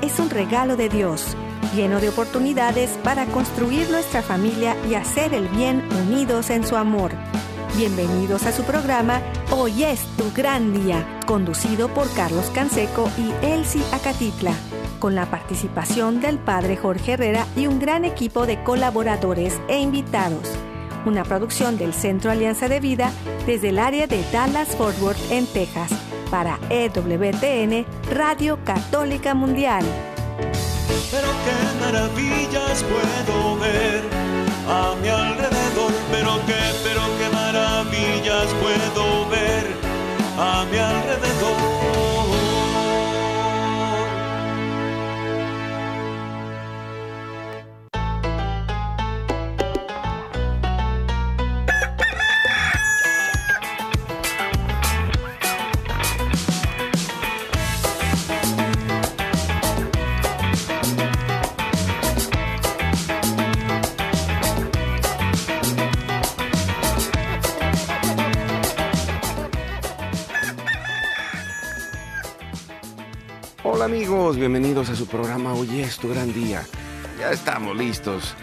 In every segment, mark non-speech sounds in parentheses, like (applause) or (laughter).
es un regalo de Dios, lleno de oportunidades para construir nuestra familia y hacer el bien unidos en su amor. Bienvenidos a su programa Hoy es tu gran día, conducido por Carlos Canseco y Elsie Acatitla, con la participación del padre Jorge Herrera y un gran equipo de colaboradores e invitados. Una producción del Centro Alianza de Vida desde el área de Dallas Fort Worth en Texas para EWTN Radio Católica Mundial. Pero qué maravillas puedo ver a mi alrededor, pero qué, pero qué maravillas puedo ver a mi alrededor. Amigos, bienvenidos a su programa Hoy es tu gran día. Ya estamos listos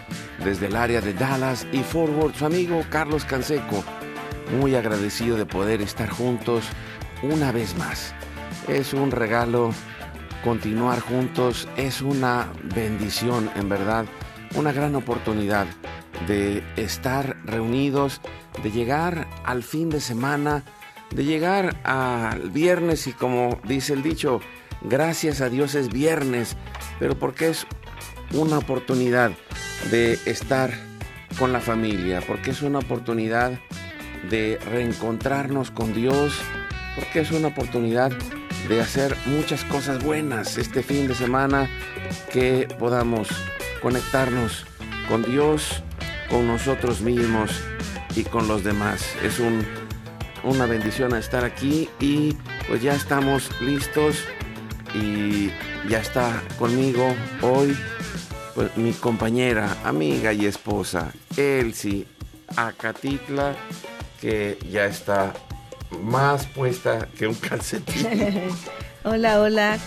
desde el área de Dallas y Forward, su amigo Carlos Canseco. Muy agradecido de poder estar juntos una vez más. Es un regalo continuar juntos, es una bendición en verdad, una gran oportunidad de estar reunidos, de llegar al fin de semana, de llegar al viernes y como dice el dicho, gracias a Dios es viernes, pero porque es una oportunidad de estar con la familia, porque es una oportunidad de reencontrarnos con Dios, porque es una oportunidad de hacer muchas cosas buenas este fin de semana, que podamos conectarnos con Dios, con nosotros mismos y con los demás. Es un, una bendición estar aquí y pues ya estamos listos y ya está conmigo hoy pues, mi compañera, amiga y esposa, Elsie Acatitla, que ya está más puesta que un calcetín. (laughs) hola, hola.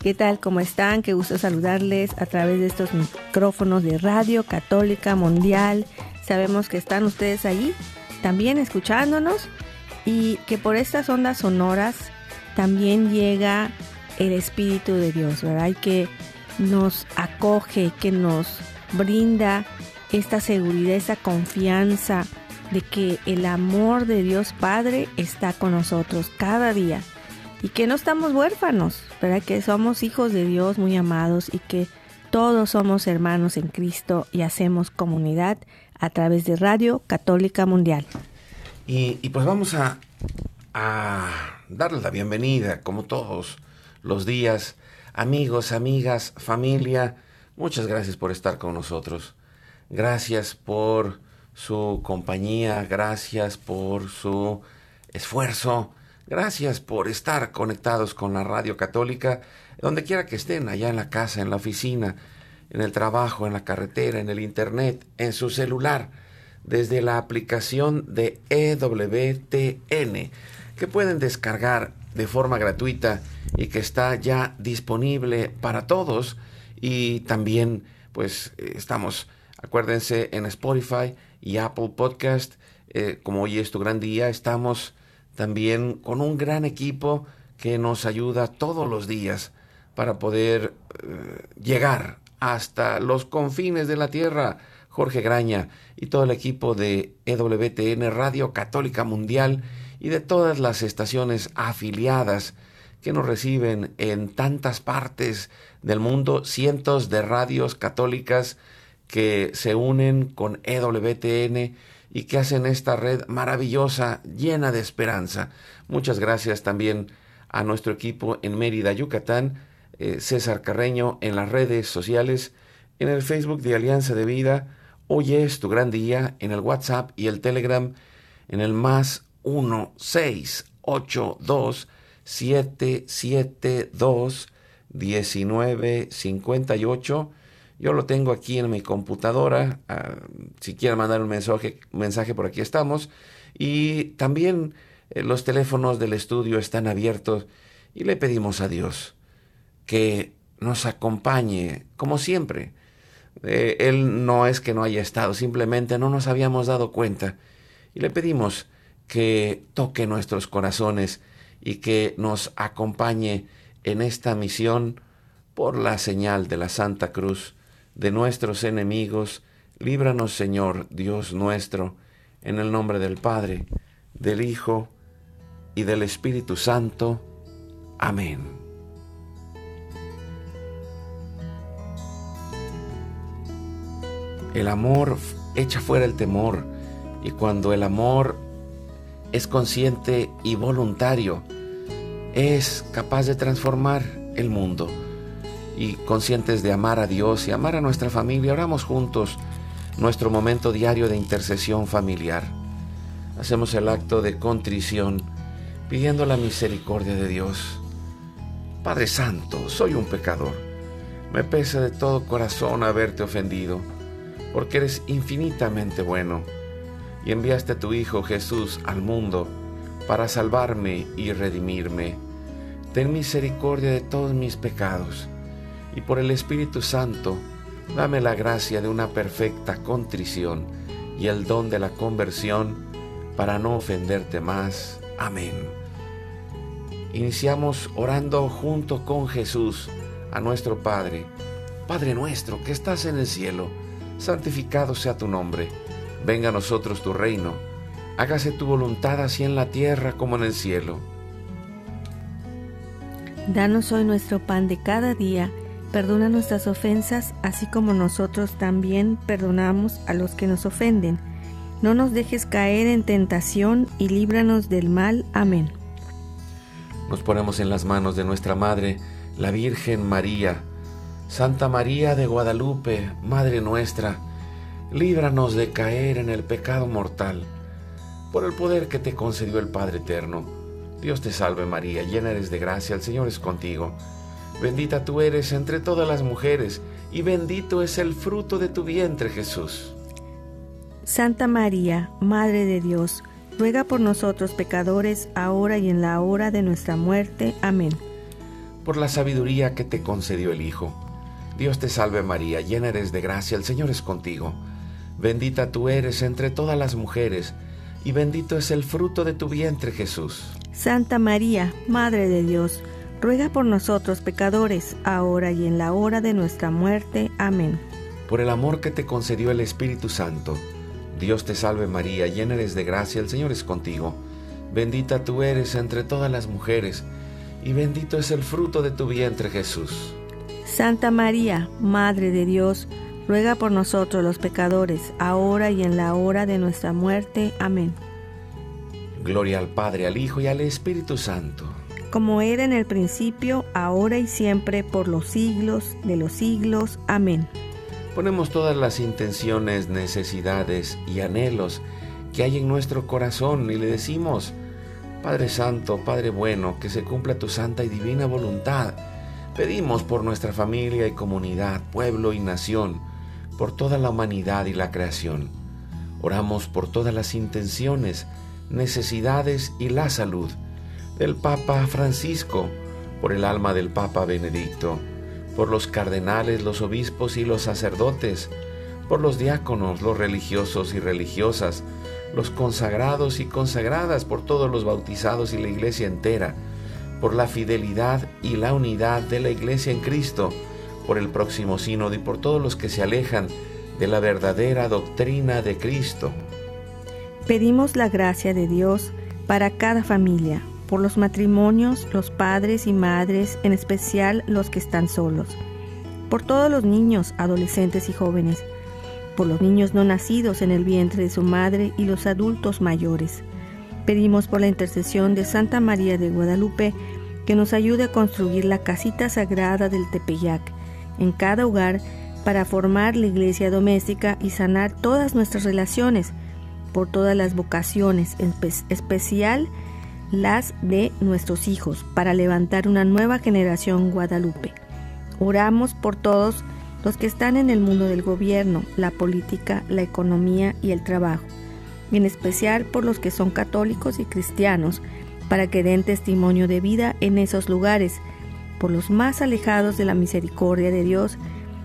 ¿Qué tal? ¿Cómo están? Qué gusto saludarles a través de estos micrófonos de Radio Católica Mundial. Sabemos que están ustedes ahí también escuchándonos y que por estas ondas sonoras también llega el Espíritu de Dios, ¿verdad? Y que nos acoge, que nos brinda esta seguridad, esa confianza de que el amor de Dios Padre está con nosotros cada día y que no estamos huérfanos, ¿verdad? Que somos hijos de Dios muy amados y que todos somos hermanos en Cristo y hacemos comunidad a través de Radio Católica Mundial. Y, pues vamos a, a darle la bienvenida, como todos, los días. Amigos, amigas, familia, muchas gracias por estar con nosotros. Gracias por su compañía, gracias por su esfuerzo, gracias por estar conectados con la radio católica, donde quiera que estén, allá en la casa, en la oficina, en el trabajo, en la carretera, en el internet, en su celular, desde la aplicación de EWTN, que pueden descargar de forma gratuita y que está ya disponible para todos. Y también pues estamos acuérdense en Spotify y Apple Podcast. Eh, como hoy es tu gran día estamos también con un gran equipo que nos ayuda todos los días para poder eh, llegar hasta los confines de la tierra. Jorge Graña y todo el equipo de EWTN Radio Católica Mundial y de todas las estaciones afiliadas que nos reciben en tantas partes del mundo, cientos de radios católicas que se unen con EWTN y que hacen esta red maravillosa, llena de esperanza. Muchas gracias también a nuestro equipo en Mérida, Yucatán, eh, César Carreño en las redes sociales, en el Facebook de Alianza de Vida, hoy es tu gran día, en el WhatsApp y el Telegram, en el más 1682 772 1958. Yo lo tengo aquí en mi computadora. Ah, si quieren mandar un mensaje, mensaje por aquí estamos. Y también eh, los teléfonos del estudio están abiertos y le pedimos a Dios que nos acompañe, como siempre. Eh, él no es que no haya estado, simplemente no nos habíamos dado cuenta. Y le pedimos que toque nuestros corazones y que nos acompañe en esta misión por la señal de la Santa Cruz de nuestros enemigos. Líbranos, Señor, Dios nuestro, en el nombre del Padre, del Hijo y del Espíritu Santo. Amén. El amor echa fuera el temor y cuando el amor es consciente y voluntario, es capaz de transformar el mundo. Y conscientes de amar a Dios y amar a nuestra familia, oramos juntos nuestro momento diario de intercesión familiar. Hacemos el acto de contrición pidiendo la misericordia de Dios. Padre Santo, soy un pecador. Me pesa de todo corazón haberte ofendido porque eres infinitamente bueno y enviaste a tu Hijo Jesús al mundo para salvarme y redimirme. Ten misericordia de todos mis pecados y por el Espíritu Santo dame la gracia de una perfecta contrición y el don de la conversión para no ofenderte más. Amén. Iniciamos orando junto con Jesús a nuestro Padre. Padre nuestro que estás en el cielo, santificado sea tu nombre, venga a nosotros tu reino, hágase tu voluntad así en la tierra como en el cielo. Danos hoy nuestro pan de cada día, perdona nuestras ofensas, así como nosotros también perdonamos a los que nos ofenden. No nos dejes caer en tentación y líbranos del mal. Amén. Nos ponemos en las manos de nuestra Madre, la Virgen María, Santa María de Guadalupe, Madre nuestra, líbranos de caer en el pecado mortal, por el poder que te concedió el Padre Eterno. Dios te salve María, llena eres de gracia, el Señor es contigo. Bendita tú eres entre todas las mujeres, y bendito es el fruto de tu vientre Jesús. Santa María, Madre de Dios, ruega por nosotros pecadores, ahora y en la hora de nuestra muerte. Amén. Por la sabiduría que te concedió el Hijo Dios te salve María, llena eres de gracia, el Señor es contigo. Bendita tú eres entre todas las mujeres, y bendito es el fruto de tu vientre Jesús. Santa María, Madre de Dios, ruega por nosotros pecadores, ahora y en la hora de nuestra muerte. Amén. Por el amor que te concedió el Espíritu Santo, Dios te salve María, llena eres de gracia, el Señor es contigo. Bendita tú eres entre todas las mujeres, y bendito es el fruto de tu vientre Jesús. Santa María, Madre de Dios, ruega por nosotros los pecadores, ahora y en la hora de nuestra muerte. Amén. Gloria al Padre, al Hijo y al Espíritu Santo. Como era en el principio, ahora y siempre, por los siglos de los siglos. Amén. Ponemos todas las intenciones, necesidades y anhelos que hay en nuestro corazón y le decimos, Padre Santo, Padre bueno, que se cumpla tu santa y divina voluntad Pedimos por nuestra familia y comunidad, pueblo y nación, por toda la humanidad y la creación. Oramos por todas las intenciones, necesidades y la salud del Papa Francisco, por el alma del Papa Benedicto, por los cardenales, los obispos y los sacerdotes, por los diáconos, los religiosos y religiosas, los consagrados y consagradas, por todos los bautizados y la iglesia entera, por la fidelidad y la unidad de la Iglesia en Cristo, por el próximo sínodo y por todos los que se alejan de la verdadera doctrina de Cristo. Pedimos la gracia de Dios para cada familia, por los matrimonios, los padres y madres, en especial los que están solos, por todos los niños, adolescentes y jóvenes, por los niños no nacidos en el vientre de su madre y los adultos mayores, Pedimos por la intercesión de Santa María de Guadalupe que nos ayude a construir la casita sagrada del Tepeyac en cada hogar para formar la iglesia doméstica y sanar todas nuestras relaciones por todas las vocaciones, en especial las de nuestros hijos, para levantar una nueva generación guadalupe. Oramos por todos los que están en el mundo del gobierno, la política, la economía y el trabajo en especial por los que son católicos y cristianos, para que den testimonio de vida en esos lugares, por los más alejados de la misericordia de Dios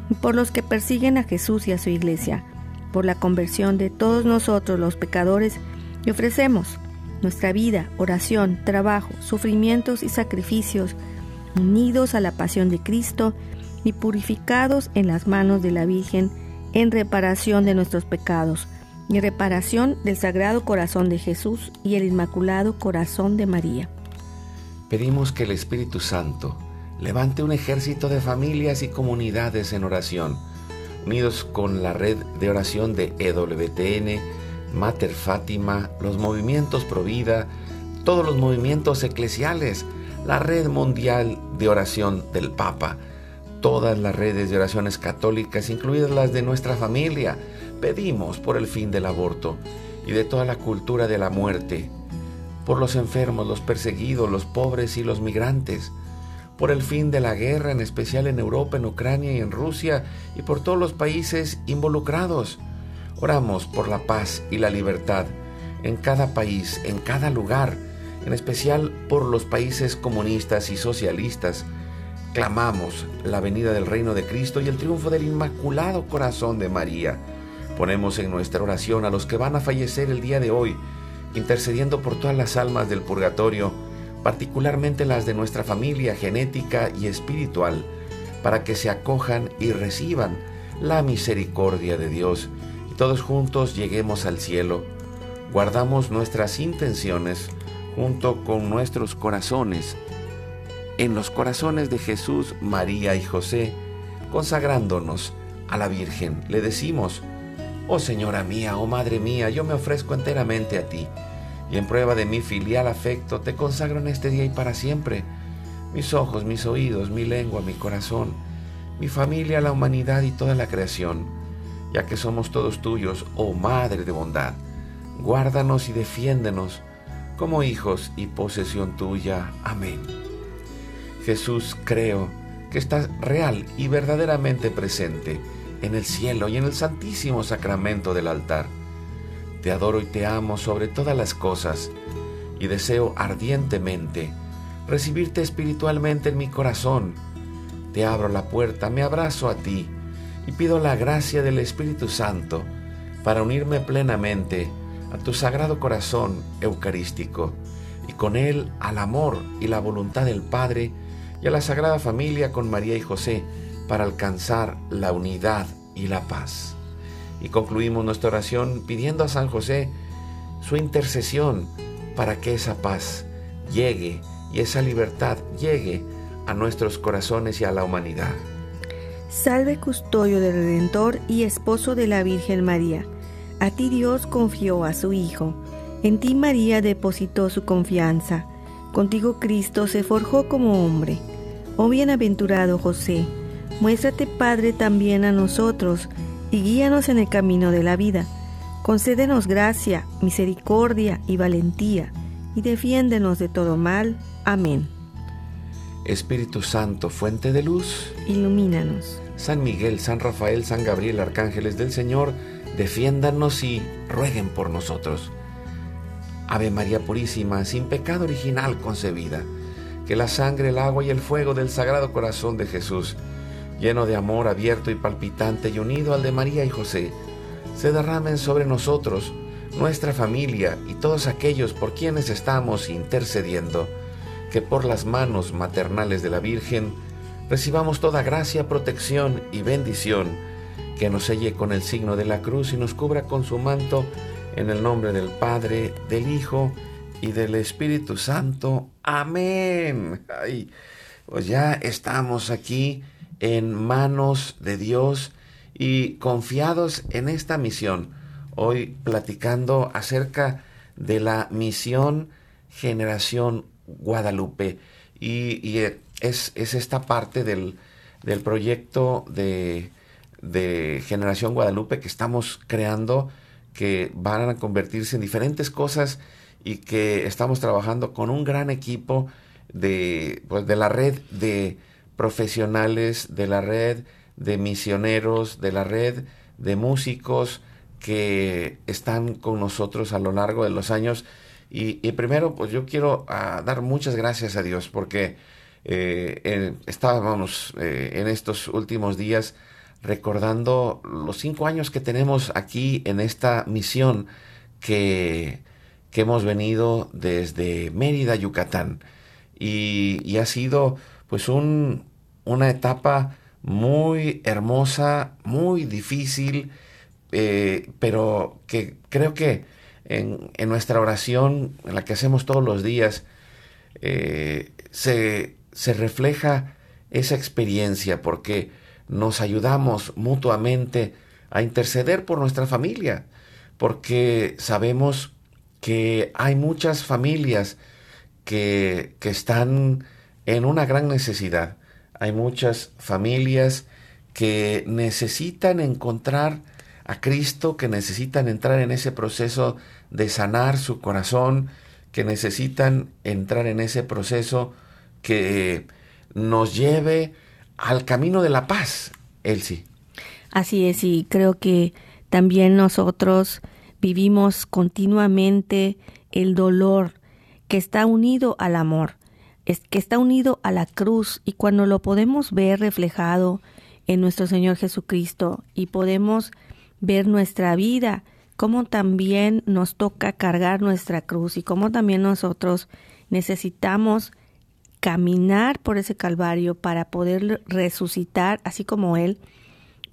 y por los que persiguen a Jesús y a su iglesia, por la conversión de todos nosotros los pecadores, y ofrecemos nuestra vida, oración, trabajo, sufrimientos y sacrificios, unidos a la pasión de Cristo y purificados en las manos de la Virgen en reparación de nuestros pecados y reparación del Sagrado Corazón de Jesús y el Inmaculado Corazón de María. Pedimos que el Espíritu Santo levante un ejército de familias y comunidades en oración, unidos con la red de oración de EWTN, Mater Fátima, los movimientos Provida, todos los movimientos eclesiales, la red mundial de oración del Papa, todas las redes de oraciones católicas, incluidas las de nuestra familia, pedimos por el fin del aborto y de toda la cultura de la muerte, por los enfermos, los perseguidos, los pobres y los migrantes, por el fin de la guerra, en especial en Europa, en Ucrania y en Rusia, y por todos los países involucrados. Oramos por la paz y la libertad en cada país, en cada lugar, en especial por los países comunistas y socialistas, Clamamos la venida del reino de Cristo y el triunfo del Inmaculado Corazón de María. Ponemos en nuestra oración a los que van a fallecer el día de hoy, intercediendo por todas las almas del purgatorio, particularmente las de nuestra familia genética y espiritual, para que se acojan y reciban la misericordia de Dios y todos juntos lleguemos al cielo. Guardamos nuestras intenciones junto con nuestros corazones en los corazones de Jesús, María y José, consagrándonos a la Virgen. Le decimos, Oh Señora mía, oh Madre mía, yo me ofrezco enteramente a ti, y en prueba de mi filial afecto te consagro en este día y para siempre mis ojos, mis oídos, mi lengua, mi corazón, mi familia, la humanidad y toda la creación, ya que somos todos tuyos, oh Madre de bondad. Guárdanos y defiéndenos como hijos y posesión tuya. Amén. Jesús, creo que estás real y verdaderamente presente en el cielo y en el santísimo sacramento del altar. Te adoro y te amo sobre todas las cosas y deseo ardientemente recibirte espiritualmente en mi corazón. Te abro la puerta, me abrazo a ti y pido la gracia del Espíritu Santo para unirme plenamente a tu sagrado corazón eucarístico y con él al amor y la voluntad del Padre y a la Sagrada Familia con María y José para alcanzar la unidad y la paz. Y concluimos nuestra oración pidiendo a San José su intercesión para que esa paz llegue y esa libertad llegue a nuestros corazones y a la humanidad. Salve custodio del Redentor y esposo de la Virgen María. A ti Dios confió a su Hijo. En ti María depositó su confianza. Contigo Cristo se forjó como hombre. Oh bienaventurado José, muéstrate Padre también a nosotros y guíanos en el camino de la vida. Concédenos gracia, misericordia y valentía, y defiéndenos de todo mal. Amén. Espíritu Santo, fuente de luz, ilumínanos. San Miguel, San Rafael, San Gabriel, arcángeles del Señor, defiéndanos y rueguen por nosotros. Ave María Purísima, sin pecado original concebida, que la sangre, el agua y el fuego del Sagrado Corazón de Jesús, lleno de amor abierto y palpitante y unido al de María y José, se derramen sobre nosotros, nuestra familia y todos aquellos por quienes estamos intercediendo, que por las manos maternales de la Virgen recibamos toda gracia, protección y bendición, que nos selle con el signo de la cruz y nos cubra con su manto en el nombre del Padre, del Hijo y del Espíritu Santo. Amén. Ay, pues ya estamos aquí en manos de Dios y confiados en esta misión. Hoy platicando acerca de la misión Generación Guadalupe. Y, es, esta parte del, del proyecto de, de Generación Guadalupe que estamos creando que van a convertirse en diferentes cosas y que estamos trabajando con un gran equipo de, pues, de la red de profesionales, de la red de misioneros, de la red de músicos que están con nosotros a lo largo de los años. Y, primero, pues yo quiero ah, dar muchas gracias a Dios porque Eh, estábamos eh, en estos últimos días recordando los cinco años que tenemos aquí en esta misión que, que hemos venido desde Mérida, Yucatán. Y, ha sido pues un, una etapa muy hermosa, muy difícil, eh, pero que creo que en, nuestra oración, en la que hacemos todos los días, eh, se, se refleja esa experiencia porque nos ayudamos mutuamente a interceder por nuestra familia, porque sabemos que hay muchas familias que, que están en una gran necesidad. Hay muchas familias que necesitan encontrar a Cristo, que necesitan entrar en ese proceso de sanar su corazón, que necesitan entrar en ese proceso que nos lleve al camino de la paz, Elsie. Así es, y creo que también nosotros vivimos continuamente el dolor que está unido al amor, que está unido a la cruz y cuando lo podemos ver reflejado en nuestro Señor Jesucristo y podemos ver nuestra vida, cómo también nos toca cargar nuestra cruz y cómo también nosotros necesitamos caminar por ese calvario para poder resucitar así como Él,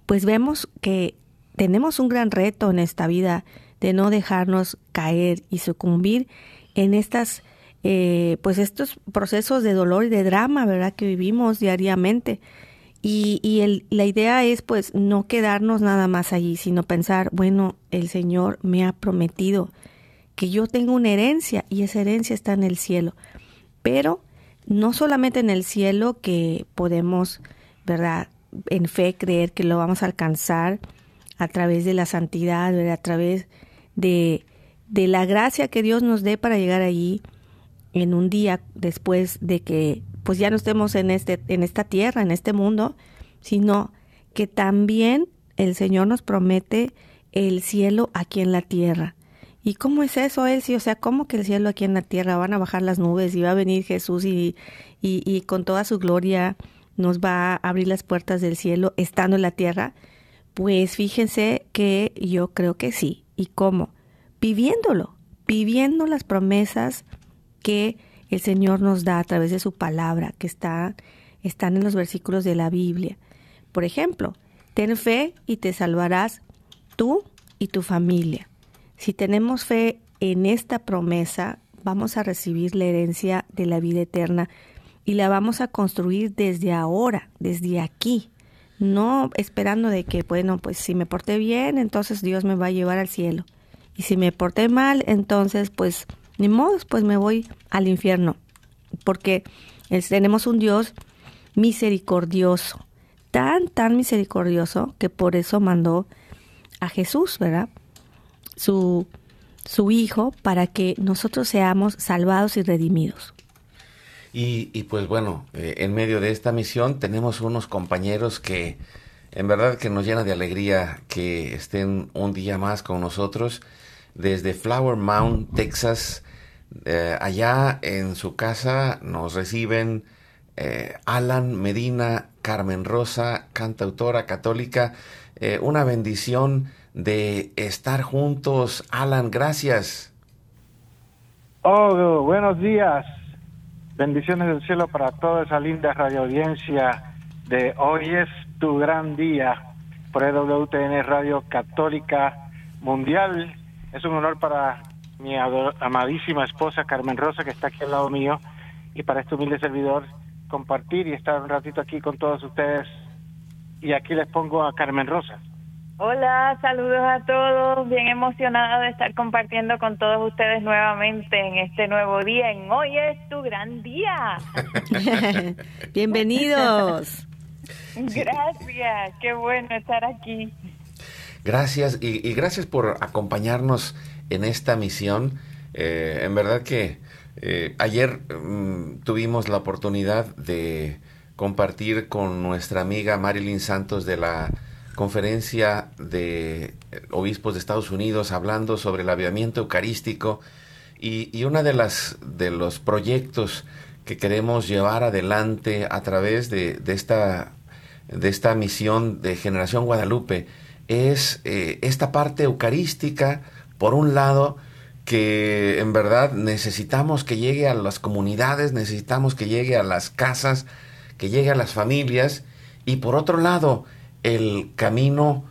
pues vemos que tenemos un gran reto en esta vida de no dejarnos caer y sucumbir en estas eh, pues estos procesos de dolor y de drama, ¿verdad? Que vivimos diariamente. Y, el, la idea es pues no quedarnos nada más allí, sino pensar, bueno, el Señor me ha prometido que yo tengo una herencia y esa herencia está en el cielo. Pero no solamente en el cielo que podemos, ¿verdad? En fe creer que lo vamos a alcanzar a través de la santidad, ¿verdad? A través de, de la gracia que Dios nos dé para llegar allí en un día después de que pues ya no estemos en este en esta tierra, en este mundo, sino que también el Señor nos promete el cielo aquí en la tierra. ¿Y cómo es eso, Elsie? O sea, ¿cómo que el cielo aquí en la tierra van a bajar las nubes y va a venir Jesús y, y, y con toda su gloria nos va a abrir las puertas del cielo estando en la tierra? Pues fíjense que yo creo que sí. ¿Y cómo? Viviéndolo, viviendo las promesas que el Señor nos da a través de su palabra, que está, están en los versículos de la Biblia. Por ejemplo, ten fe y te salvarás tú y tu familia. Si tenemos fe en esta promesa, vamos a recibir la herencia de la vida eterna y la vamos a construir desde ahora, desde aquí, no esperando de que, bueno, pues si me porté bien, entonces Dios me va a llevar al cielo. Y si me porté mal, entonces pues ni modo, pues me voy al infierno, porque tenemos un Dios misericordioso, tan, tan misericordioso, que por eso mandó a Jesús, ¿verdad? Su, su Hijo, para que nosotros seamos salvados y redimidos. Y, y pues bueno, eh, en medio de esta misión tenemos unos compañeros que en verdad que nos llena de alegría que estén un día más con nosotros desde Flower Mound, Texas. Eh, allá en su casa nos reciben eh, Alan Medina, Carmen Rosa, cantautora católica. Eh, una bendición de estar juntos. Alan, gracias. Oh, buenos días. Bendiciones del cielo para toda esa linda radio audiencia de Hoy es tu gran día por EWTN Radio Católica Mundial. Es un honor para mi amadísima esposa Carmen Rosa, que está aquí al lado mío, y para este humilde servidor compartir y estar un ratito aquí con todos ustedes. Y aquí les pongo a Carmen Rosa. Hola, saludos a todos. Bien emocionada de estar compartiendo con todos ustedes nuevamente en este nuevo día. En hoy es tu gran día. (laughs) Bienvenidos. (laughs) Gracias, qué bueno estar aquí. Gracias y, gracias por acompañarnos en esta misión. Eh, en verdad que eh, ayer mm, tuvimos la oportunidad de compartir con nuestra amiga Marilyn Santos de la conferencia de obispos de Estados Unidos hablando sobre el aviamiento eucarístico y, y una de las de los proyectos que queremos llevar adelante a través de, esta, de esta misión de Generación Guadalupe es eh, esta parte eucarística, por un lado, que en verdad necesitamos que llegue a las comunidades, necesitamos que llegue a las casas, que llegue a las familias, y por otro lado, el camino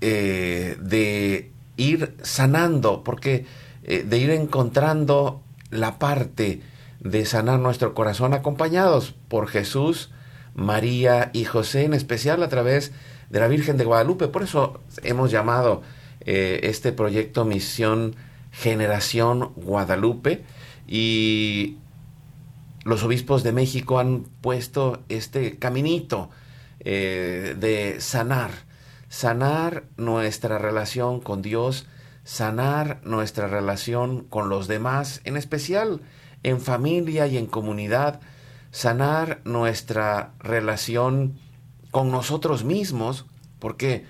eh, de ir sanando, porque eh, de ir encontrando la parte de sanar nuestro corazón acompañados por Jesús, María y José, en especial a través de la Virgen de Guadalupe. Por eso hemos llamado eh, este proyecto Misión Generación Guadalupe y los obispos de México han puesto este caminito eh, de sanar, sanar nuestra relación con Dios, sanar nuestra relación con los demás, en especial en familia y en comunidad, sanar nuestra relación con nosotros mismos, porque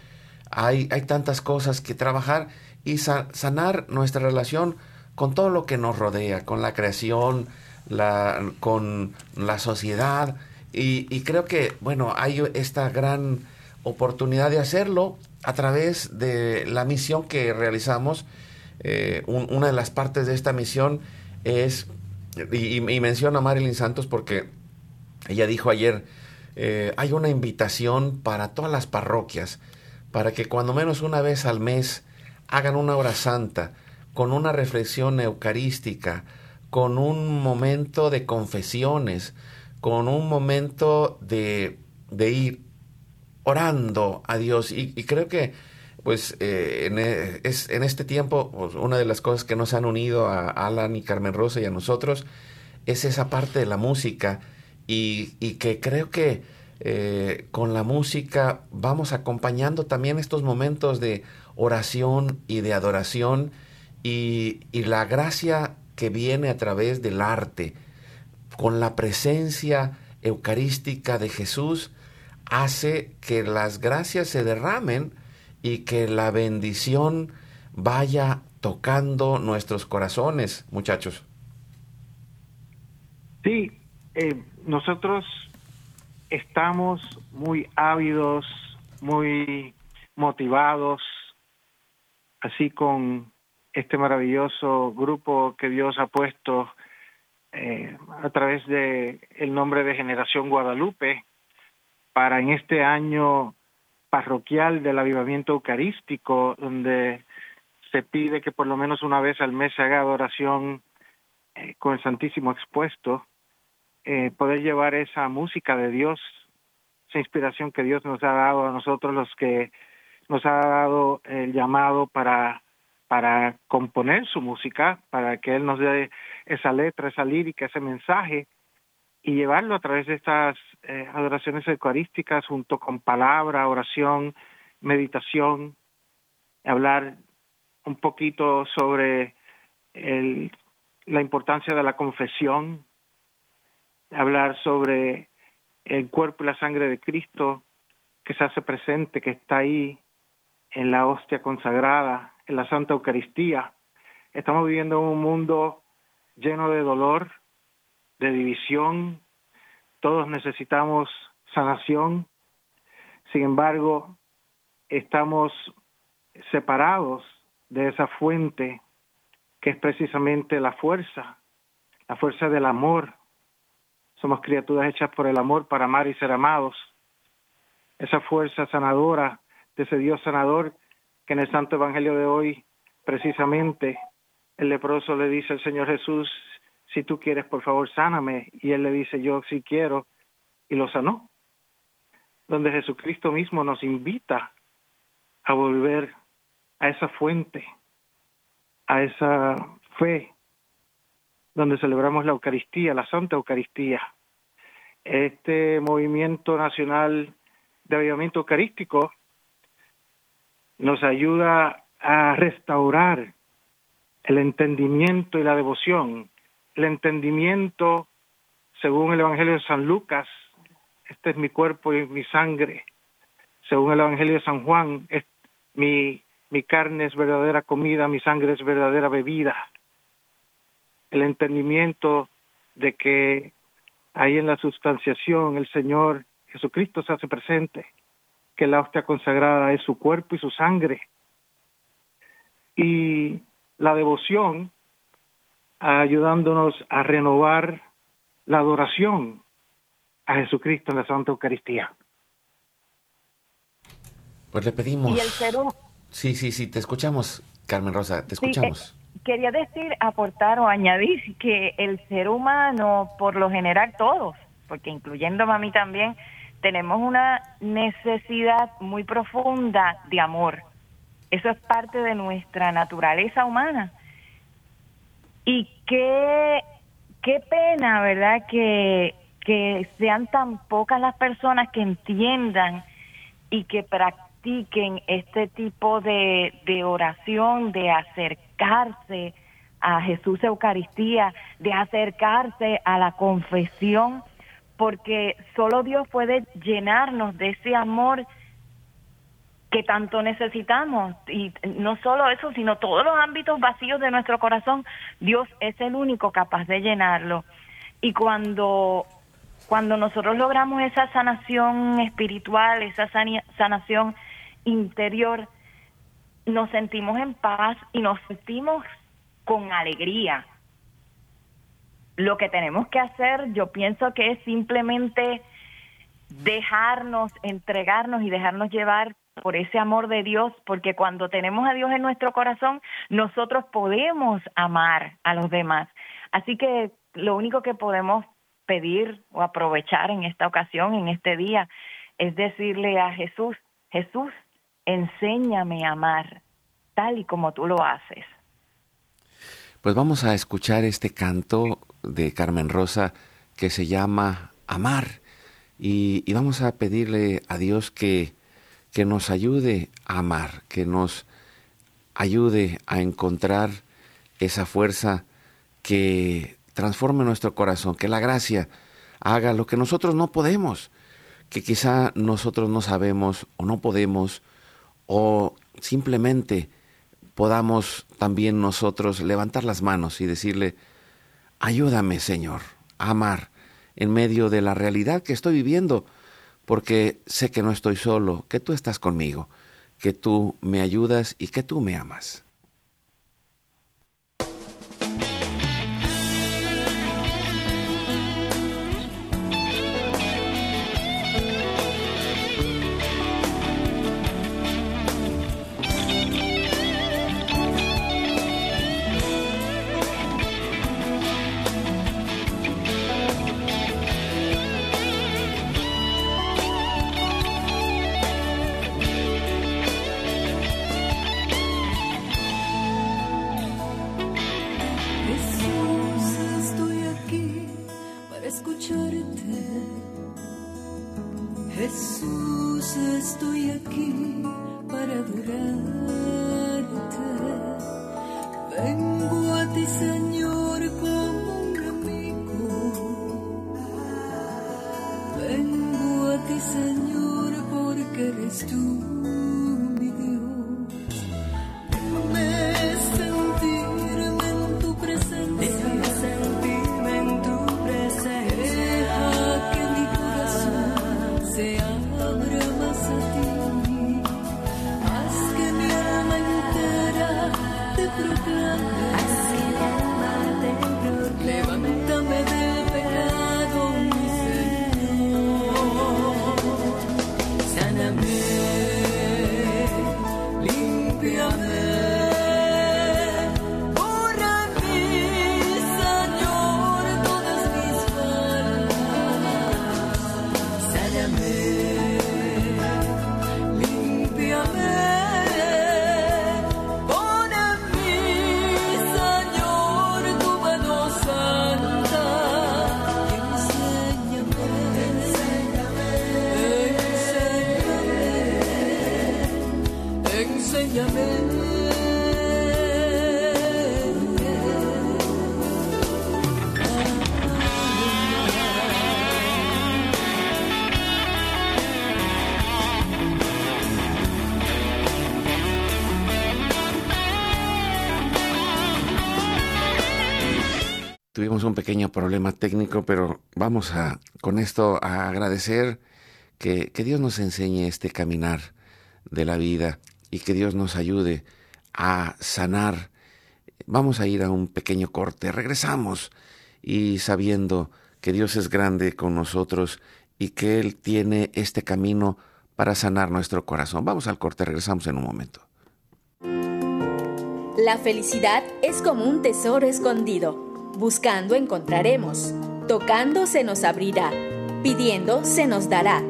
hay, hay tantas cosas que trabajar y sanar nuestra relación con todo lo que nos rodea, con la creación, la, con la sociedad. Y, creo que, bueno, hay esta gran oportunidad de hacerlo a través de la misión que realizamos. Eh, una de las partes de esta misión es, y, y menciona a Marilyn Santos porque ella dijo ayer, eh, hay una invitación para todas las parroquias, para que cuando menos una vez al mes hagan una hora santa, con una reflexión eucarística, con un momento de confesiones, con un momento de, de ir orando a Dios. Y, creo que, pues, eh, en, e, en este tiempo, pues, una de las cosas que nos han unido a Alan y Carmen Rosa y a nosotros es esa parte de la música y, que creo que eh, con la música vamos acompañando también estos momentos de oración y de adoración y, la gracia que viene a través del arte, con la presencia eucarística de Jesús, hace que las gracias se derramen y que la bendición vaya tocando nuestros corazones, muchachos. Sí, eh, nosotros estamos muy ávidos, muy motivados, así con este maravilloso grupo que Dios ha puesto eh, a través de el nombre de Generación Guadalupe para en este año parroquial del avivamiento eucarístico donde se pide que por lo menos una vez al mes se haga adoración eh, con el Santísimo expuesto eh, poder llevar esa música de Dios, esa inspiración que Dios nos ha dado a nosotros los que nos ha dado el llamado para para componer su música, para que Él nos dé esa letra, esa lírica, ese mensaje y llevarlo a través de estas eh, adoraciones eucarísticas junto con palabra, oración, meditación, hablar un poquito sobre el, la importancia de la confesión, hablar sobre el cuerpo y la sangre de Cristo que se hace presente, que está ahí en la hostia consagrada, en la Santa Eucaristía. Estamos viviendo en un mundo lleno de dolor, de división, todos necesitamos sanación, sin embargo, estamos separados de esa fuente que es precisamente la fuerza, la fuerza del amor, somos criaturas hechas por el amor para amar y ser amados. Esa fuerza sanadora de ese Dios sanador que en el Santo Evangelio de hoy, precisamente, el leproso le dice al Señor Jesús, si tú quieres, por favor, sáname. Y él le dice, yo sí quiero, y lo sanó. Donde Jesucristo mismo nos invita a volver a esa fuente, a esa fe, donde celebramos la Eucaristía, la Santa Eucaristía, este movimiento nacional de avivamiento eucarístico nos ayuda a restaurar el entendimiento y la devoción. El entendimiento, según el Evangelio de San Lucas, este es mi cuerpo y mi sangre. Según el Evangelio de San Juan, mi carne es verdadera comida, mi sangre es verdadera bebida. El entendimiento de que ahí en la sustanciación el Señor Jesucristo se hace presente, que la hostia consagrada es su cuerpo y su sangre. Y la devoción ayudándonos a renovar la adoración a Jesucristo en la Santa Eucaristía. Pues le pedimos. Y el hum- Sí, sí, sí, te escuchamos, Carmen Rosa, te Sí, escuchamos. eh, quería decir, aportar o añadir que el ser humano, por lo general todos, porque incluyéndome a mí también, tenemos una necesidad muy profunda de amor. Eso es parte de nuestra naturaleza humana. Y qué, qué pena, ¿verdad? Que, que sean tan pocas las personas que entiendan y que practiquen este tipo de, de oración, de acercarse a Jesús Eucaristía, de acercarse a la confesión, porque solo Dios puede llenarnos de ese amor que tanto necesitamos. Y no solo eso, sino todos los ámbitos vacíos de nuestro corazón, Dios es el único capaz de llenarlo. Y cuando, cuando nosotros logramos esa sanación espiritual, esa sanación interior, nos sentimos en paz y nos sentimos con alegría. Lo que tenemos que hacer, yo pienso que es simplemente dejarnos, entregarnos y dejarnos llevar por ese amor de Dios, porque cuando tenemos a Dios en nuestro corazón, nosotros podemos amar a los demás. Así que lo único que podemos pedir o aprovechar en esta ocasión, en este día, es decirle a Jesús, Jesús, enséñame a amar tal y como tú lo haces. Pues vamos a escuchar este canto de Carmen Rosa que se llama Amar y, y vamos a pedirle a Dios que, que nos ayude a amar, que nos ayude a encontrar esa fuerza que transforme nuestro corazón, que la gracia haga lo que nosotros no podemos, que quizá nosotros no sabemos o no podemos o simplemente podamos también nosotros levantar las manos y decirle, ayúdame Señor a amar en medio de la realidad que estoy viviendo, porque sé que no estoy solo, que tú estás conmigo, que tú me ayudas y que tú me amas. Problema técnico, pero vamos a con esto a agradecer que, que Dios nos enseñe este caminar de la vida y que Dios nos ayude a sanar. Vamos a ir a un pequeño corte, regresamos y sabiendo que Dios es grande con nosotros y que Él tiene este camino para sanar nuestro corazón. Vamos al corte, regresamos en un momento. La felicidad es como un tesoro escondido. Buscando encontraremos. Tocando se nos abrirá. Pidiendo se nos dará.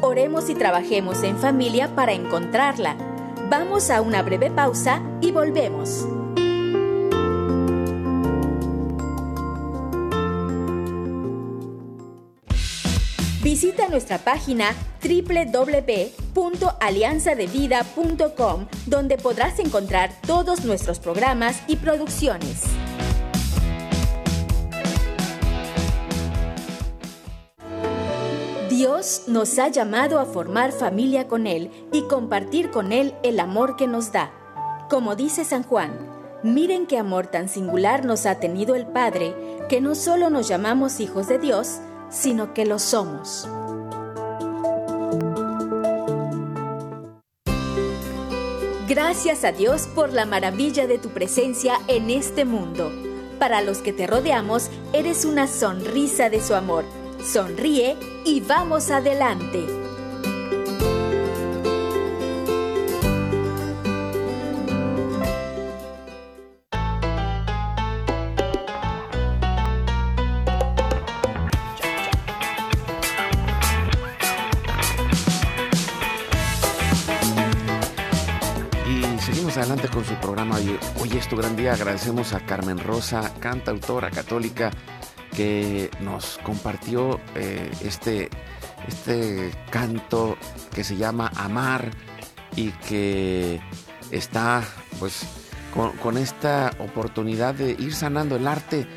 Oremos y trabajemos en familia para encontrarla. Vamos a una breve pausa y volvemos. Visita nuestra página www.alianzadevida.com donde podrás encontrar todos nuestros programas y producciones. Dios nos ha llamado a formar familia con Él y compartir con Él el amor que nos da. Como dice San Juan, miren qué amor tan singular nos ha tenido el Padre, que no solo nos llamamos hijos de Dios, sino que lo somos. Gracias a Dios por la maravilla de tu presencia en este mundo. Para los que te rodeamos, eres una sonrisa de su amor. Sonríe y vamos adelante. Y seguimos adelante con su programa. Hoy, hoy es tu gran día. Agradecemos a Carmen Rosa, cantautora católica, que nos compartió eh, este, este canto que se llama Amar y que está pues con, esta oportunidad de ir sanando el arte,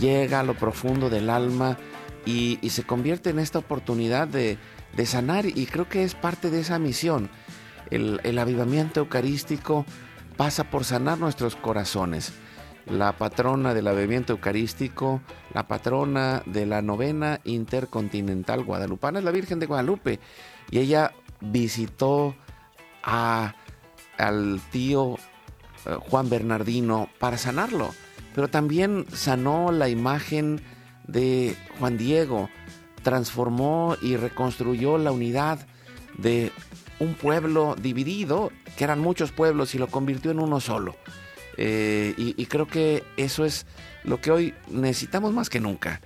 llega a lo profundo del alma y, y se convierte en esta oportunidad de, de sanar y creo que es parte de esa misión. El, el avivamiento eucarístico pasa por sanar nuestros corazones. La patrona del avivamiento eucarístico, la patrona de la novena intercontinental guadalupana es la Virgen de Guadalupe. Y ella visitó a, al tío eh, Juan Bernardino para sanarlo. Pero también sanó la imagen de Juan Diego, transformó y reconstruyó la unidad de un pueblo dividido, que eran muchos pueblos, y lo convirtió en uno solo. Eh, y, creo que eso es lo que hoy necesitamos más que nunca.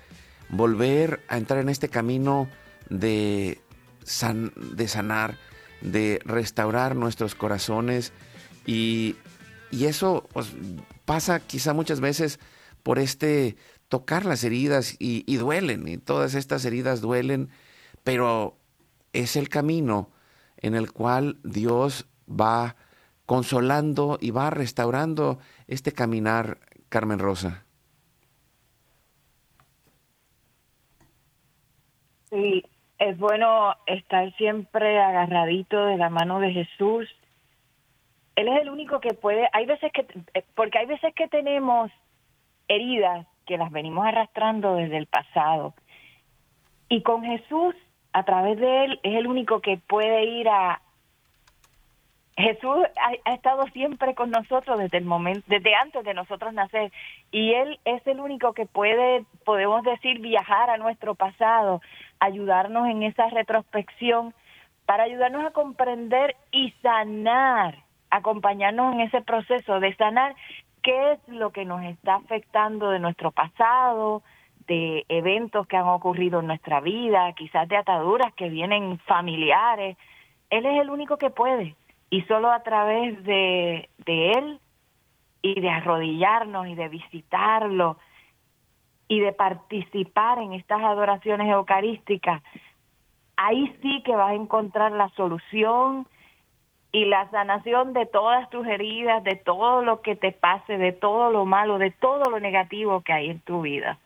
Volver a entrar en este camino de, san- de sanar, de restaurar nuestros corazones. Y, y eso pues, pasa quizá muchas veces por este tocar las heridas y, y duelen. Y todas estas heridas duelen, pero es el camino en el cual Dios va consolando y va restaurando este caminar, Carmen Rosa. Sí, es bueno estar siempre agarradito de la mano de Jesús. Él es el único que puede, hay veces que, eh, porque hay veces que tenemos heridas que las venimos arrastrando desde el pasado. Y con Jesús, a través de Él, es el único que puede ir a... Jesús ha, estado siempre con nosotros desde el momento, desde antes de nosotros nacer, y Él es el único que puede, podemos decir, viajar a nuestro pasado, ayudarnos en esa retrospección, para ayudarnos a comprender y sanar, acompañarnos en ese proceso de sanar qué es lo que nos está afectando de nuestro pasado, de eventos que han ocurrido en nuestra vida, quizás de ataduras que vienen familiares. Él es el único que puede y solo a través de, de Él y de arrodillarnos y de visitarlo y de participar en estas adoraciones eucarísticas, ahí sí que vas a encontrar la solución y la sanación de todas tus heridas, de todo lo que te pase, de todo lo malo, de todo lo negativo que hay en tu vida.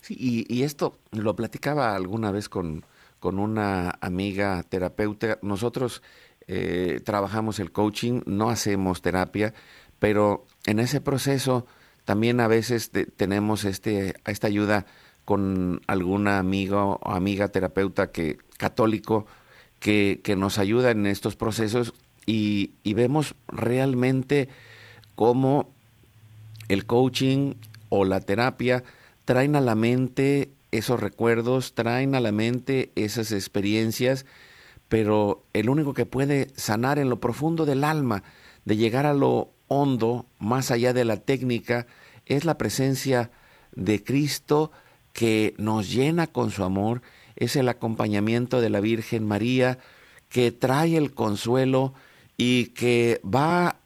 Sí, y, y esto lo platicaba alguna vez con, con una amiga terapeuta. Nosotros eh, trabajamos el coaching, no hacemos terapia, pero en ese proceso también a veces te- tenemos este, esta ayuda con algún amigo o amiga terapeuta que, católico que, que nos ayuda en estos procesos y vemos realmente cómo el coaching o la terapia traen a la mente esos recuerdos, traen a la mente esas experiencias, pero el único que puede sanar en lo profundo del alma, de llegar a lo hondo, más allá de la técnica, es la presencia de Cristo que nos llena con su amor, es el acompañamiento de la Virgen María que trae el consuelo y que va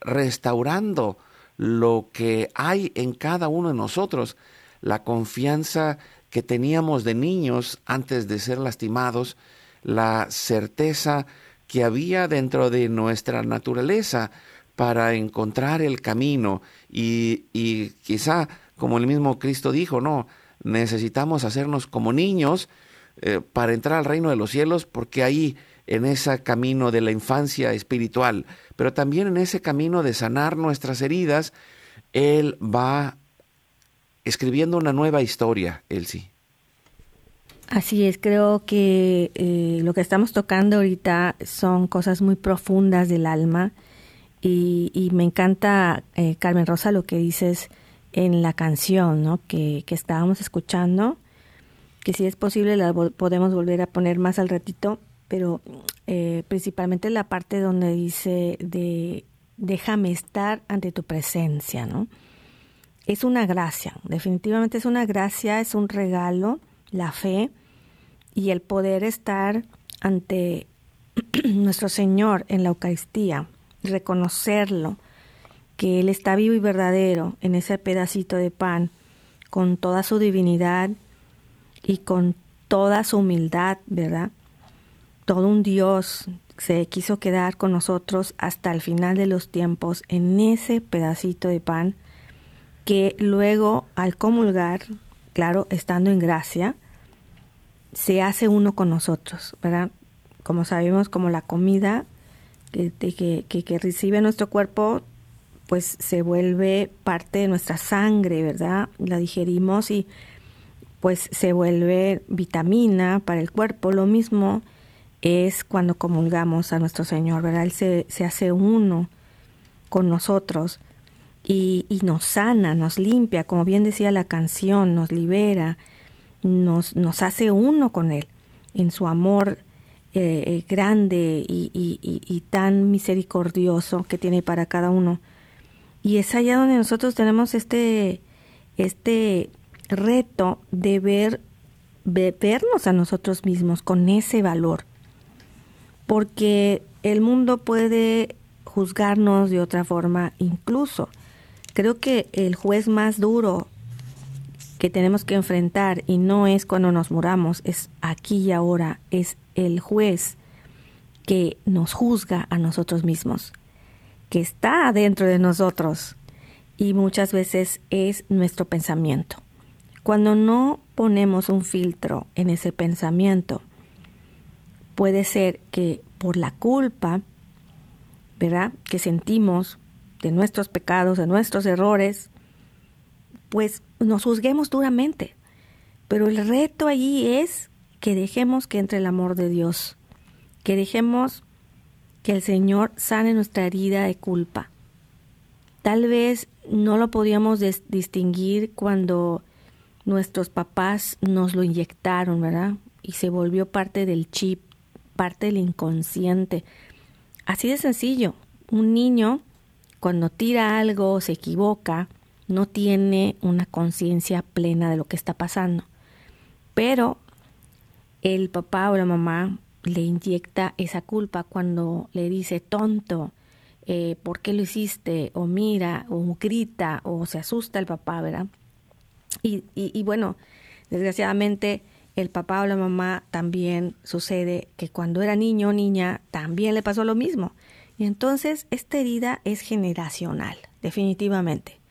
restaurando lo que hay en cada uno de nosotros, la confianza que teníamos de niños antes de ser lastimados, la certeza que había dentro de nuestra naturaleza para encontrar el camino y, y quizá, como el mismo Cristo dijo, no, necesitamos hacernos como niños eh, para entrar al reino de los cielos porque ahí en ese camino de la infancia espiritual, pero también en ese camino de sanar nuestras heridas, Él va escribiendo una nueva historia, Elsie. Así es, creo que eh, lo que estamos tocando ahorita son cosas muy profundas del alma y, me encanta, eh, Carmen Rosa, lo que dices en la canción ¿no? que, que estábamos escuchando, que si es posible la podemos volver a poner más al ratito, pero eh, principalmente la parte donde dice de déjame estar ante tu presencia, ¿no? Es una gracia, definitivamente es una gracia, es un regalo, la fe y el poder estar ante (clears throat) nuestro Señor en la Eucaristía, reconocerlo, que Él está vivo y verdadero en ese pedacito de pan, con toda su divinidad y con toda su humildad, ¿verdad? Todo un Dios se quiso quedar con nosotros hasta el final de los tiempos en ese pedacito de pan que luego al comulgar, claro, estando en gracia, se hace uno con nosotros, ¿verdad? Como sabemos, como la comida que, que, que, recibe nuestro cuerpo, pues se vuelve parte de nuestra sangre, ¿verdad? La digerimos y pues se vuelve vitamina para el cuerpo. Lo mismo es cuando comulgamos a nuestro Señor, ¿verdad? Él se, se hace uno con nosotros y, y, nos sana, nos limpia, como bien decía la canción, nos libera, nos, nos hace uno con Él en su amor eh, grande y, y, y, tan misericordioso que tiene para cada uno. Y es allá donde nosotros tenemos este, este reto de ver, de vernos a nosotros mismos con ese valor. Porque el mundo puede juzgarnos de otra forma incluso. Creo que el juez más duro que tenemos que enfrentar y no es cuando nos muramos, es aquí y ahora, es el juez que nos juzga a nosotros mismos, que está dentro de nosotros y muchas veces es nuestro pensamiento. Cuando no ponemos un filtro en ese pensamiento, puede ser que por la culpa, ¿verdad? Que sentimos de nuestros pecados, de nuestros errores, pues nos juzguemos duramente. Pero el reto allí es que dejemos que entre el amor de Dios, que dejemos que el Señor sane nuestra herida de culpa. Tal vez no lo podíamos distinguir cuando nuestros papás nos lo inyectaron, ¿verdad? Y se volvió parte del chip, parte del inconsciente. Así de sencillo. Un niño, cuando tira algo se equivoca, no tiene una conciencia plena de lo que está pasando. Pero el papá o la mamá le inyecta esa culpa cuando le dice tonto, eh, ¿por qué lo hiciste? O mira, o grita, o se asusta el papá, ¿verdad? Y, y, y bueno, desgraciadamente el papá o la mamá también sucede que cuando era niño o niña también le pasó lo mismo. Y entonces esta herida es generacional, definitivamente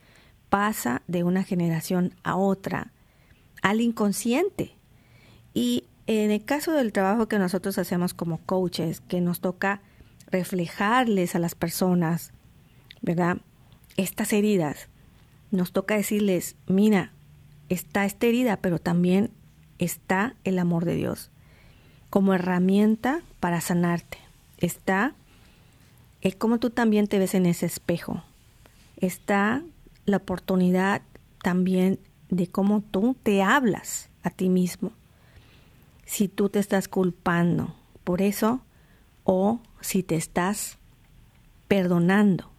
pasa de una generación a otra, al inconsciente. Y en el caso del trabajo que nosotros hacemos como coaches, que nos toca reflejarles a las personas, ¿verdad? Estas heridas, nos toca decirles, mira, está esta herida, pero también está el amor de Dios como herramienta para sanarte. Está el cómo tú también te ves en ese espejo. Está la oportunidad también de cómo tú te hablas a ti mismo. Si tú te estás culpando por eso o si te estás perdonando.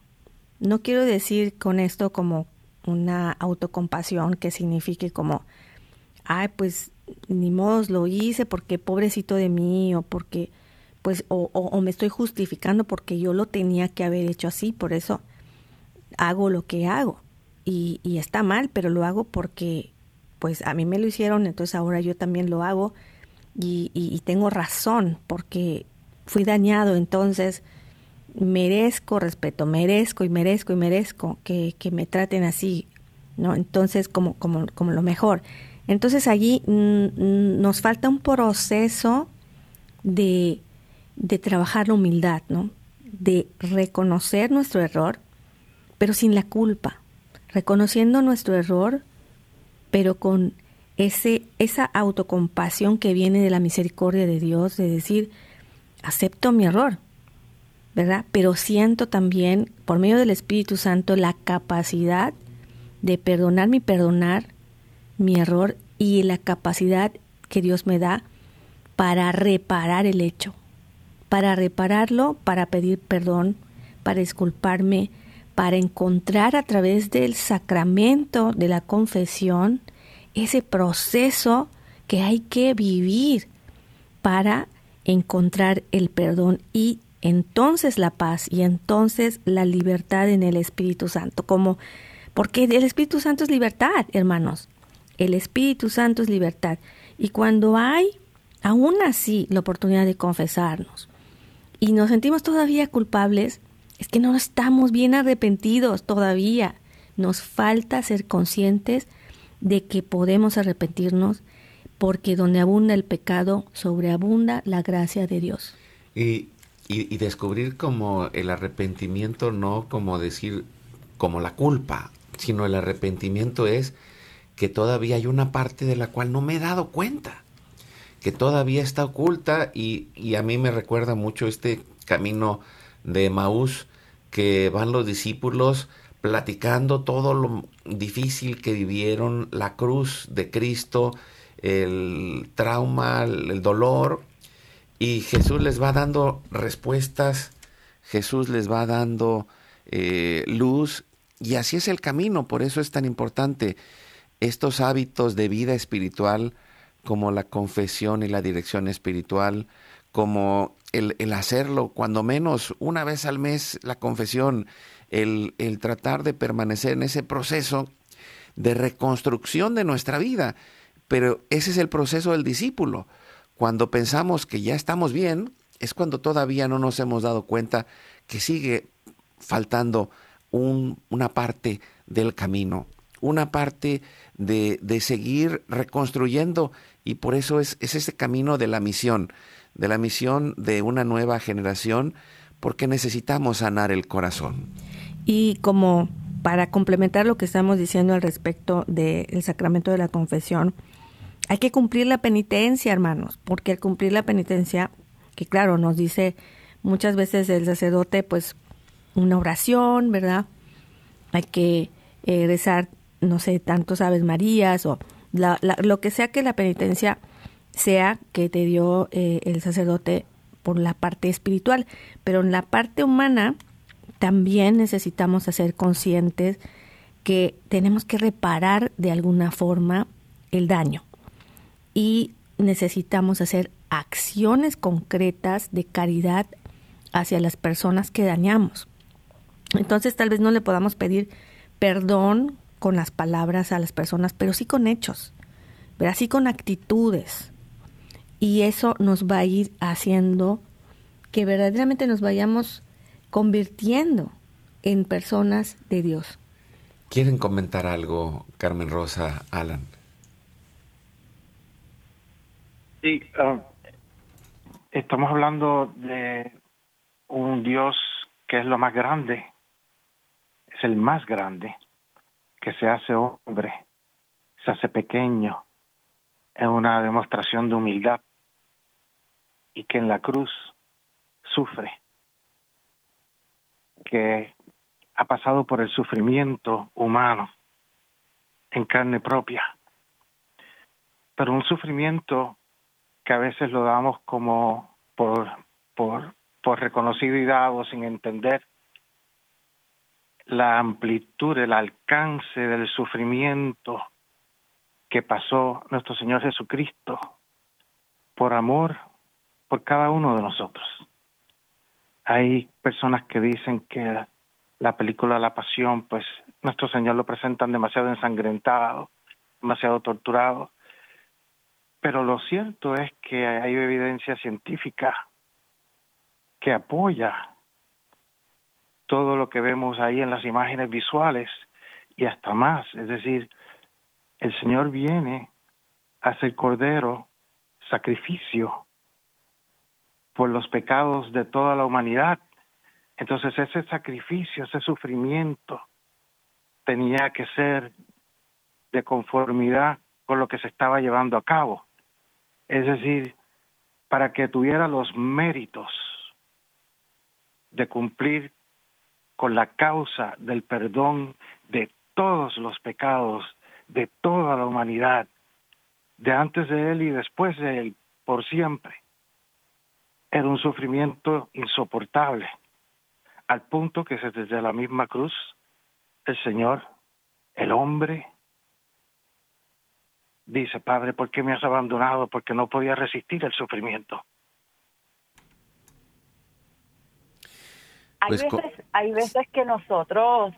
No quiero decir con esto como una autocompasión que signifique como, ay, pues ni modo lo hice porque pobrecito de mí o porque, pues, o, o, me estoy justificando porque yo lo tenía que haber hecho así, por eso hago lo que hago. Y, y está mal, pero lo hago porque, pues, a mí me lo hicieron, entonces ahora yo también lo hago y, y, tengo razón porque fui dañado, entonces merezco respeto, merezco y merezco y merezco que, que me traten así, ¿no? Entonces, como, como, como lo mejor. Entonces allí nos falta un proceso de, de trabajar la humildad, ¿no? De reconocer nuestro error, pero sin la culpa. Reconociendo nuestro error, pero con ese, esa autocompasión que viene de la misericordia de Dios, de decir, acepto mi error, ¿verdad? Pero siento también, por medio del Espíritu Santo, la capacidad de perdonarme y perdonar mi error y la capacidad que Dios me da para reparar el hecho, para repararlo, para pedir perdón, para disculparme, para encontrar a través del sacramento de la confesión ese proceso que hay que vivir para encontrar el perdón y entonces la paz y entonces la libertad en el Espíritu Santo, como porque el Espíritu Santo es libertad, hermanos. El Espíritu Santo es libertad. Y cuando hay aún así la oportunidad de confesarnos y nos sentimos todavía culpables, es que no estamos bien arrepentidos todavía. Nos falta ser conscientes de que podemos arrepentirnos porque donde abunda el pecado, sobreabunda la gracia de Dios. Y y, descubrir como el arrepentimiento no como decir como la culpa, sino el arrepentimiento es que todavía hay una parte de la cual no me he dado cuenta, que todavía está oculta y, y a mí me recuerda mucho este camino de Maús que van los discípulos platicando todo lo difícil que vivieron, la cruz de Cristo, el trauma, el dolor, y Jesús les va dando respuestas, Jesús les va dando eh, luz y así es el camino, por eso es tan importante estos hábitos de vida espiritual como la confesión y la dirección espiritual, como el, hacerlo cuando menos una vez al mes la confesión, el, tratar de permanecer en ese proceso de reconstrucción de nuestra vida. Pero ese es el proceso del discípulo. Cuando pensamos que ya estamos bien, es cuando todavía no nos hemos dado cuenta que sigue faltando un, una parte del camino, una parte de, seguir reconstruyendo y por eso es, es ese camino de la misión, de la misión de una nueva generación, porque necesitamos sanar el corazón. Y como para complementar lo que estamos diciendo al respecto del sacramento de la confesión, hay que cumplir la penitencia, hermanos, porque al cumplir la penitencia, que claro, nos dice muchas veces el sacerdote, pues una oración, ¿verdad? Hay que eh, rezar, no sé, tantos Aves Marías o la, lo que sea que la penitencia sea que te dio eh, el sacerdote por la parte espiritual, pero en la parte humana también necesitamos ser conscientes que tenemos que reparar de alguna forma el daño y necesitamos hacer acciones concretas de caridad hacia las personas que dañamos. Entonces tal vez no le podamos pedir perdón con las palabras a las personas, pero sí con hechos, pero así con actitudes. Y eso nos va a ir haciendo que verdaderamente nos vayamos convirtiendo en personas de Dios. ¿Quieren comentar algo, Carmen Rosa, Alan? Sí, uh, estamos hablando de un Dios que es lo más grande, es el más grande, que se hace hombre, se hace pequeño, es una demostración de humildad y que en la cruz sufre, que ha pasado por el sufrimiento humano en carne propia, pero un sufrimiento que a veces lo damos como por, por, por reconocido y dado sin entender la amplitud, el alcance del sufrimiento que pasó nuestro Señor Jesucristo por amor por cada uno de nosotros. Hay personas que dicen que la película La Pasión, pues nuestro Señor lo presentan demasiado ensangrentado, demasiado torturado, pero lo cierto es que hay evidencia científica que apoya todo lo que vemos ahí en las imágenes visuales y hasta más. Es decir, el Señor viene a ser cordero, sacrificio por los pecados de toda la humanidad. Entonces ese sacrificio, ese sufrimiento tenía que ser de conformidad con lo que se estaba llevando a cabo. Es decir, para que tuviera los méritos de cumplir con la causa del perdón de todos los pecados de toda la humanidad, de antes de él y después de él, por siempre. Era un sufrimiento insoportable, al punto que desde la misma cruz el Señor, el hombre, dice, Padre, ¿por qué me has abandonado? Porque no podía resistir el sufrimiento. Hay, Pues co- veces, hay veces que nosotros,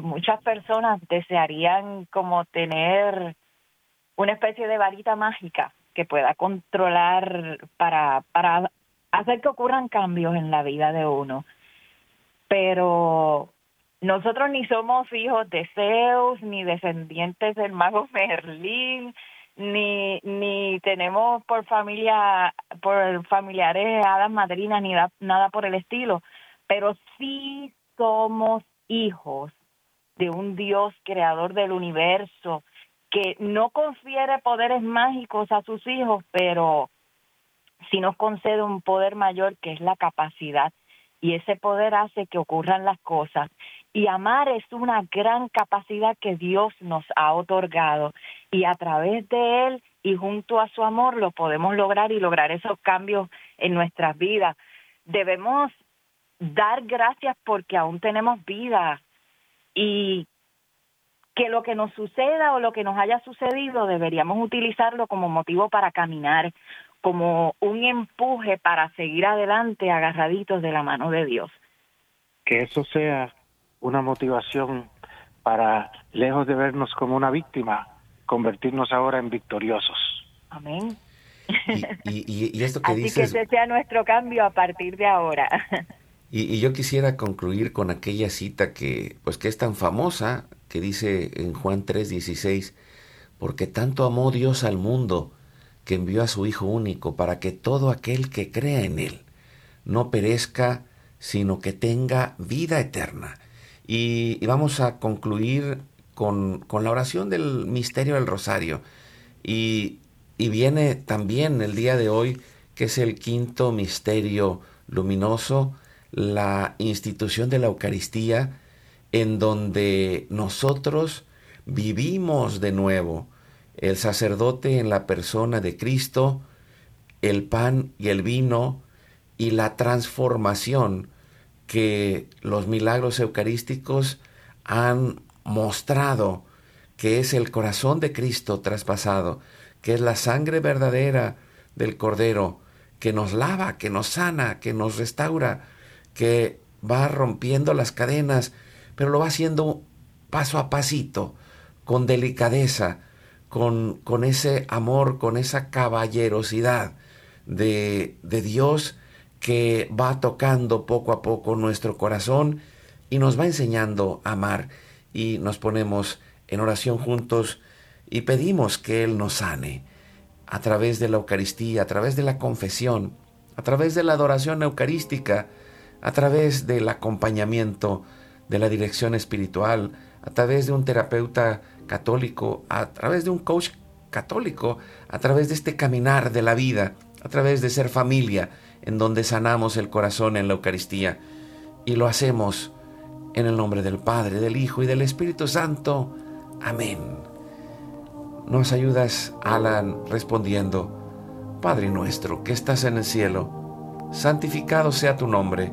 muchas personas, desearían como tener una especie de varita mágica que pueda controlar para, para hacer que ocurran cambios en la vida de uno. Pero nosotros ni somos hijos de Zeus, ni descendientes del mago (laughs) Merlín, ni, ni tenemos por familia, por familiares hadas madrinas, ni da- nada por el estilo pero sí somos hijos de un Dios creador del universo que no confiere poderes mágicos a sus hijos, pero sí nos concede un poder mayor que es la capacidad y ese poder hace que ocurran las cosas. Y amar es una gran capacidad que Dios nos ha otorgado y a través de Él y junto a su amor lo podemos lograr y lograr esos cambios en nuestras vidas. Debemos dar gracias porque aún tenemos vida y que lo que nos suceda o lo que nos haya sucedido deberíamos utilizarlo como motivo para caminar, como un empuje para seguir adelante agarraditos de la mano de Dios. Que eso sea una motivación para, lejos de vernos como una víctima, convertirnos ahora en victoriosos. Amén. Y, y- y- y esto que Así que ese sea nuestro cambio a partir de ahora. (laughs) y, yo quisiera concluir con aquella cita que, pues, que es tan famosa, que dice en Juan 3:16, porque tanto amó Dios al mundo que envió a su Hijo único para que todo aquel que crea en Él no perezca, sino que tenga vida eterna. Y, y vamos a concluir con, con la oración del misterio del rosario. Y, y viene también el día de hoy, que es el quinto misterio luminoso, la institución de la Eucaristía, en donde nosotros vivimos de nuevo. El sacerdote en la persona de Cristo, el pan y el vino y la transformación que los milagros eucarísticos han mostrado que es el corazón de Cristo traspasado, que es la sangre verdadera del Cordero, que nos lava, que nos sana, que nos restaura, que va rompiendo las cadenas, pero lo va haciendo paso a pasito, con delicadeza, con, con ese amor, con esa caballerosidad de, de Dios que va tocando poco a poco nuestro corazón y nos va enseñando a amar. Y nos ponemos en oración juntos y pedimos que Él nos sane a través de la Eucaristía, a través de la confesión, a través de la adoración eucarística, a través del acompañamiento de la dirección espiritual, a través de un terapeuta católico, a través de un coach católico, a través de este caminar de la vida, a través de ser familia, en donde sanamos el corazón en la Eucaristía. Y lo hacemos en el nombre del Padre, del Hijo y del Espíritu Santo. Amén. Nos ayudas, Alan, respondiendo, Padre nuestro que estás en el cielo, santificado sea tu nombre,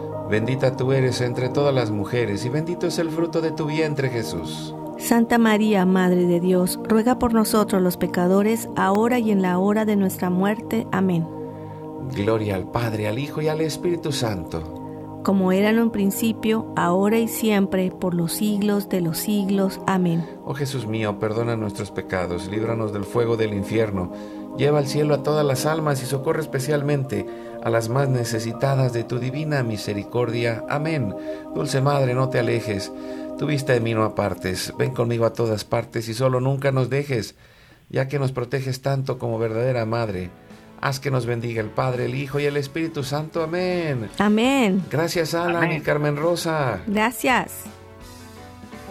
Bendita tú eres entre todas las mujeres, y bendito es el fruto de tu vientre Jesús. Santa María, Madre de Dios, ruega por nosotros los pecadores, ahora y en la hora de nuestra muerte. Amén. Gloria al Padre, al Hijo y al Espíritu Santo. Como era en un principio, ahora y siempre, por los siglos de los siglos. Amén. Oh Jesús mío, perdona nuestros pecados, líbranos del fuego del infierno, lleva al cielo a todas las almas y socorre especialmente a las más necesitadas de tu divina misericordia. Amén. Dulce Madre, no te alejes, tu vista de mí no apartes, ven conmigo a todas partes y solo nunca nos dejes, ya que nos proteges tanto como verdadera Madre. Haz que nos bendiga el Padre, el Hijo y el Espíritu Santo. Amén. Amén. Gracias, Alan Amén. y Carmen Rosa. Gracias.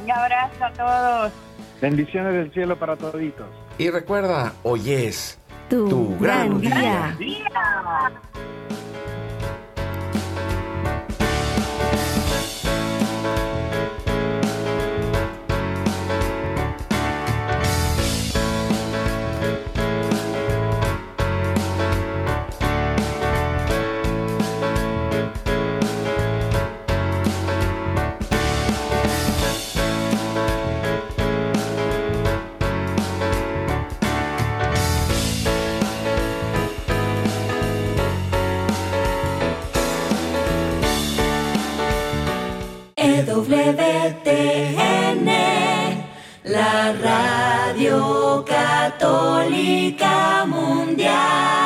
Un abrazo a todos. Bendiciones del cielo para toditos. Y recuerda, hoy es Tu, Tu gran gran día. Día. EWTN, la radio católica mundial.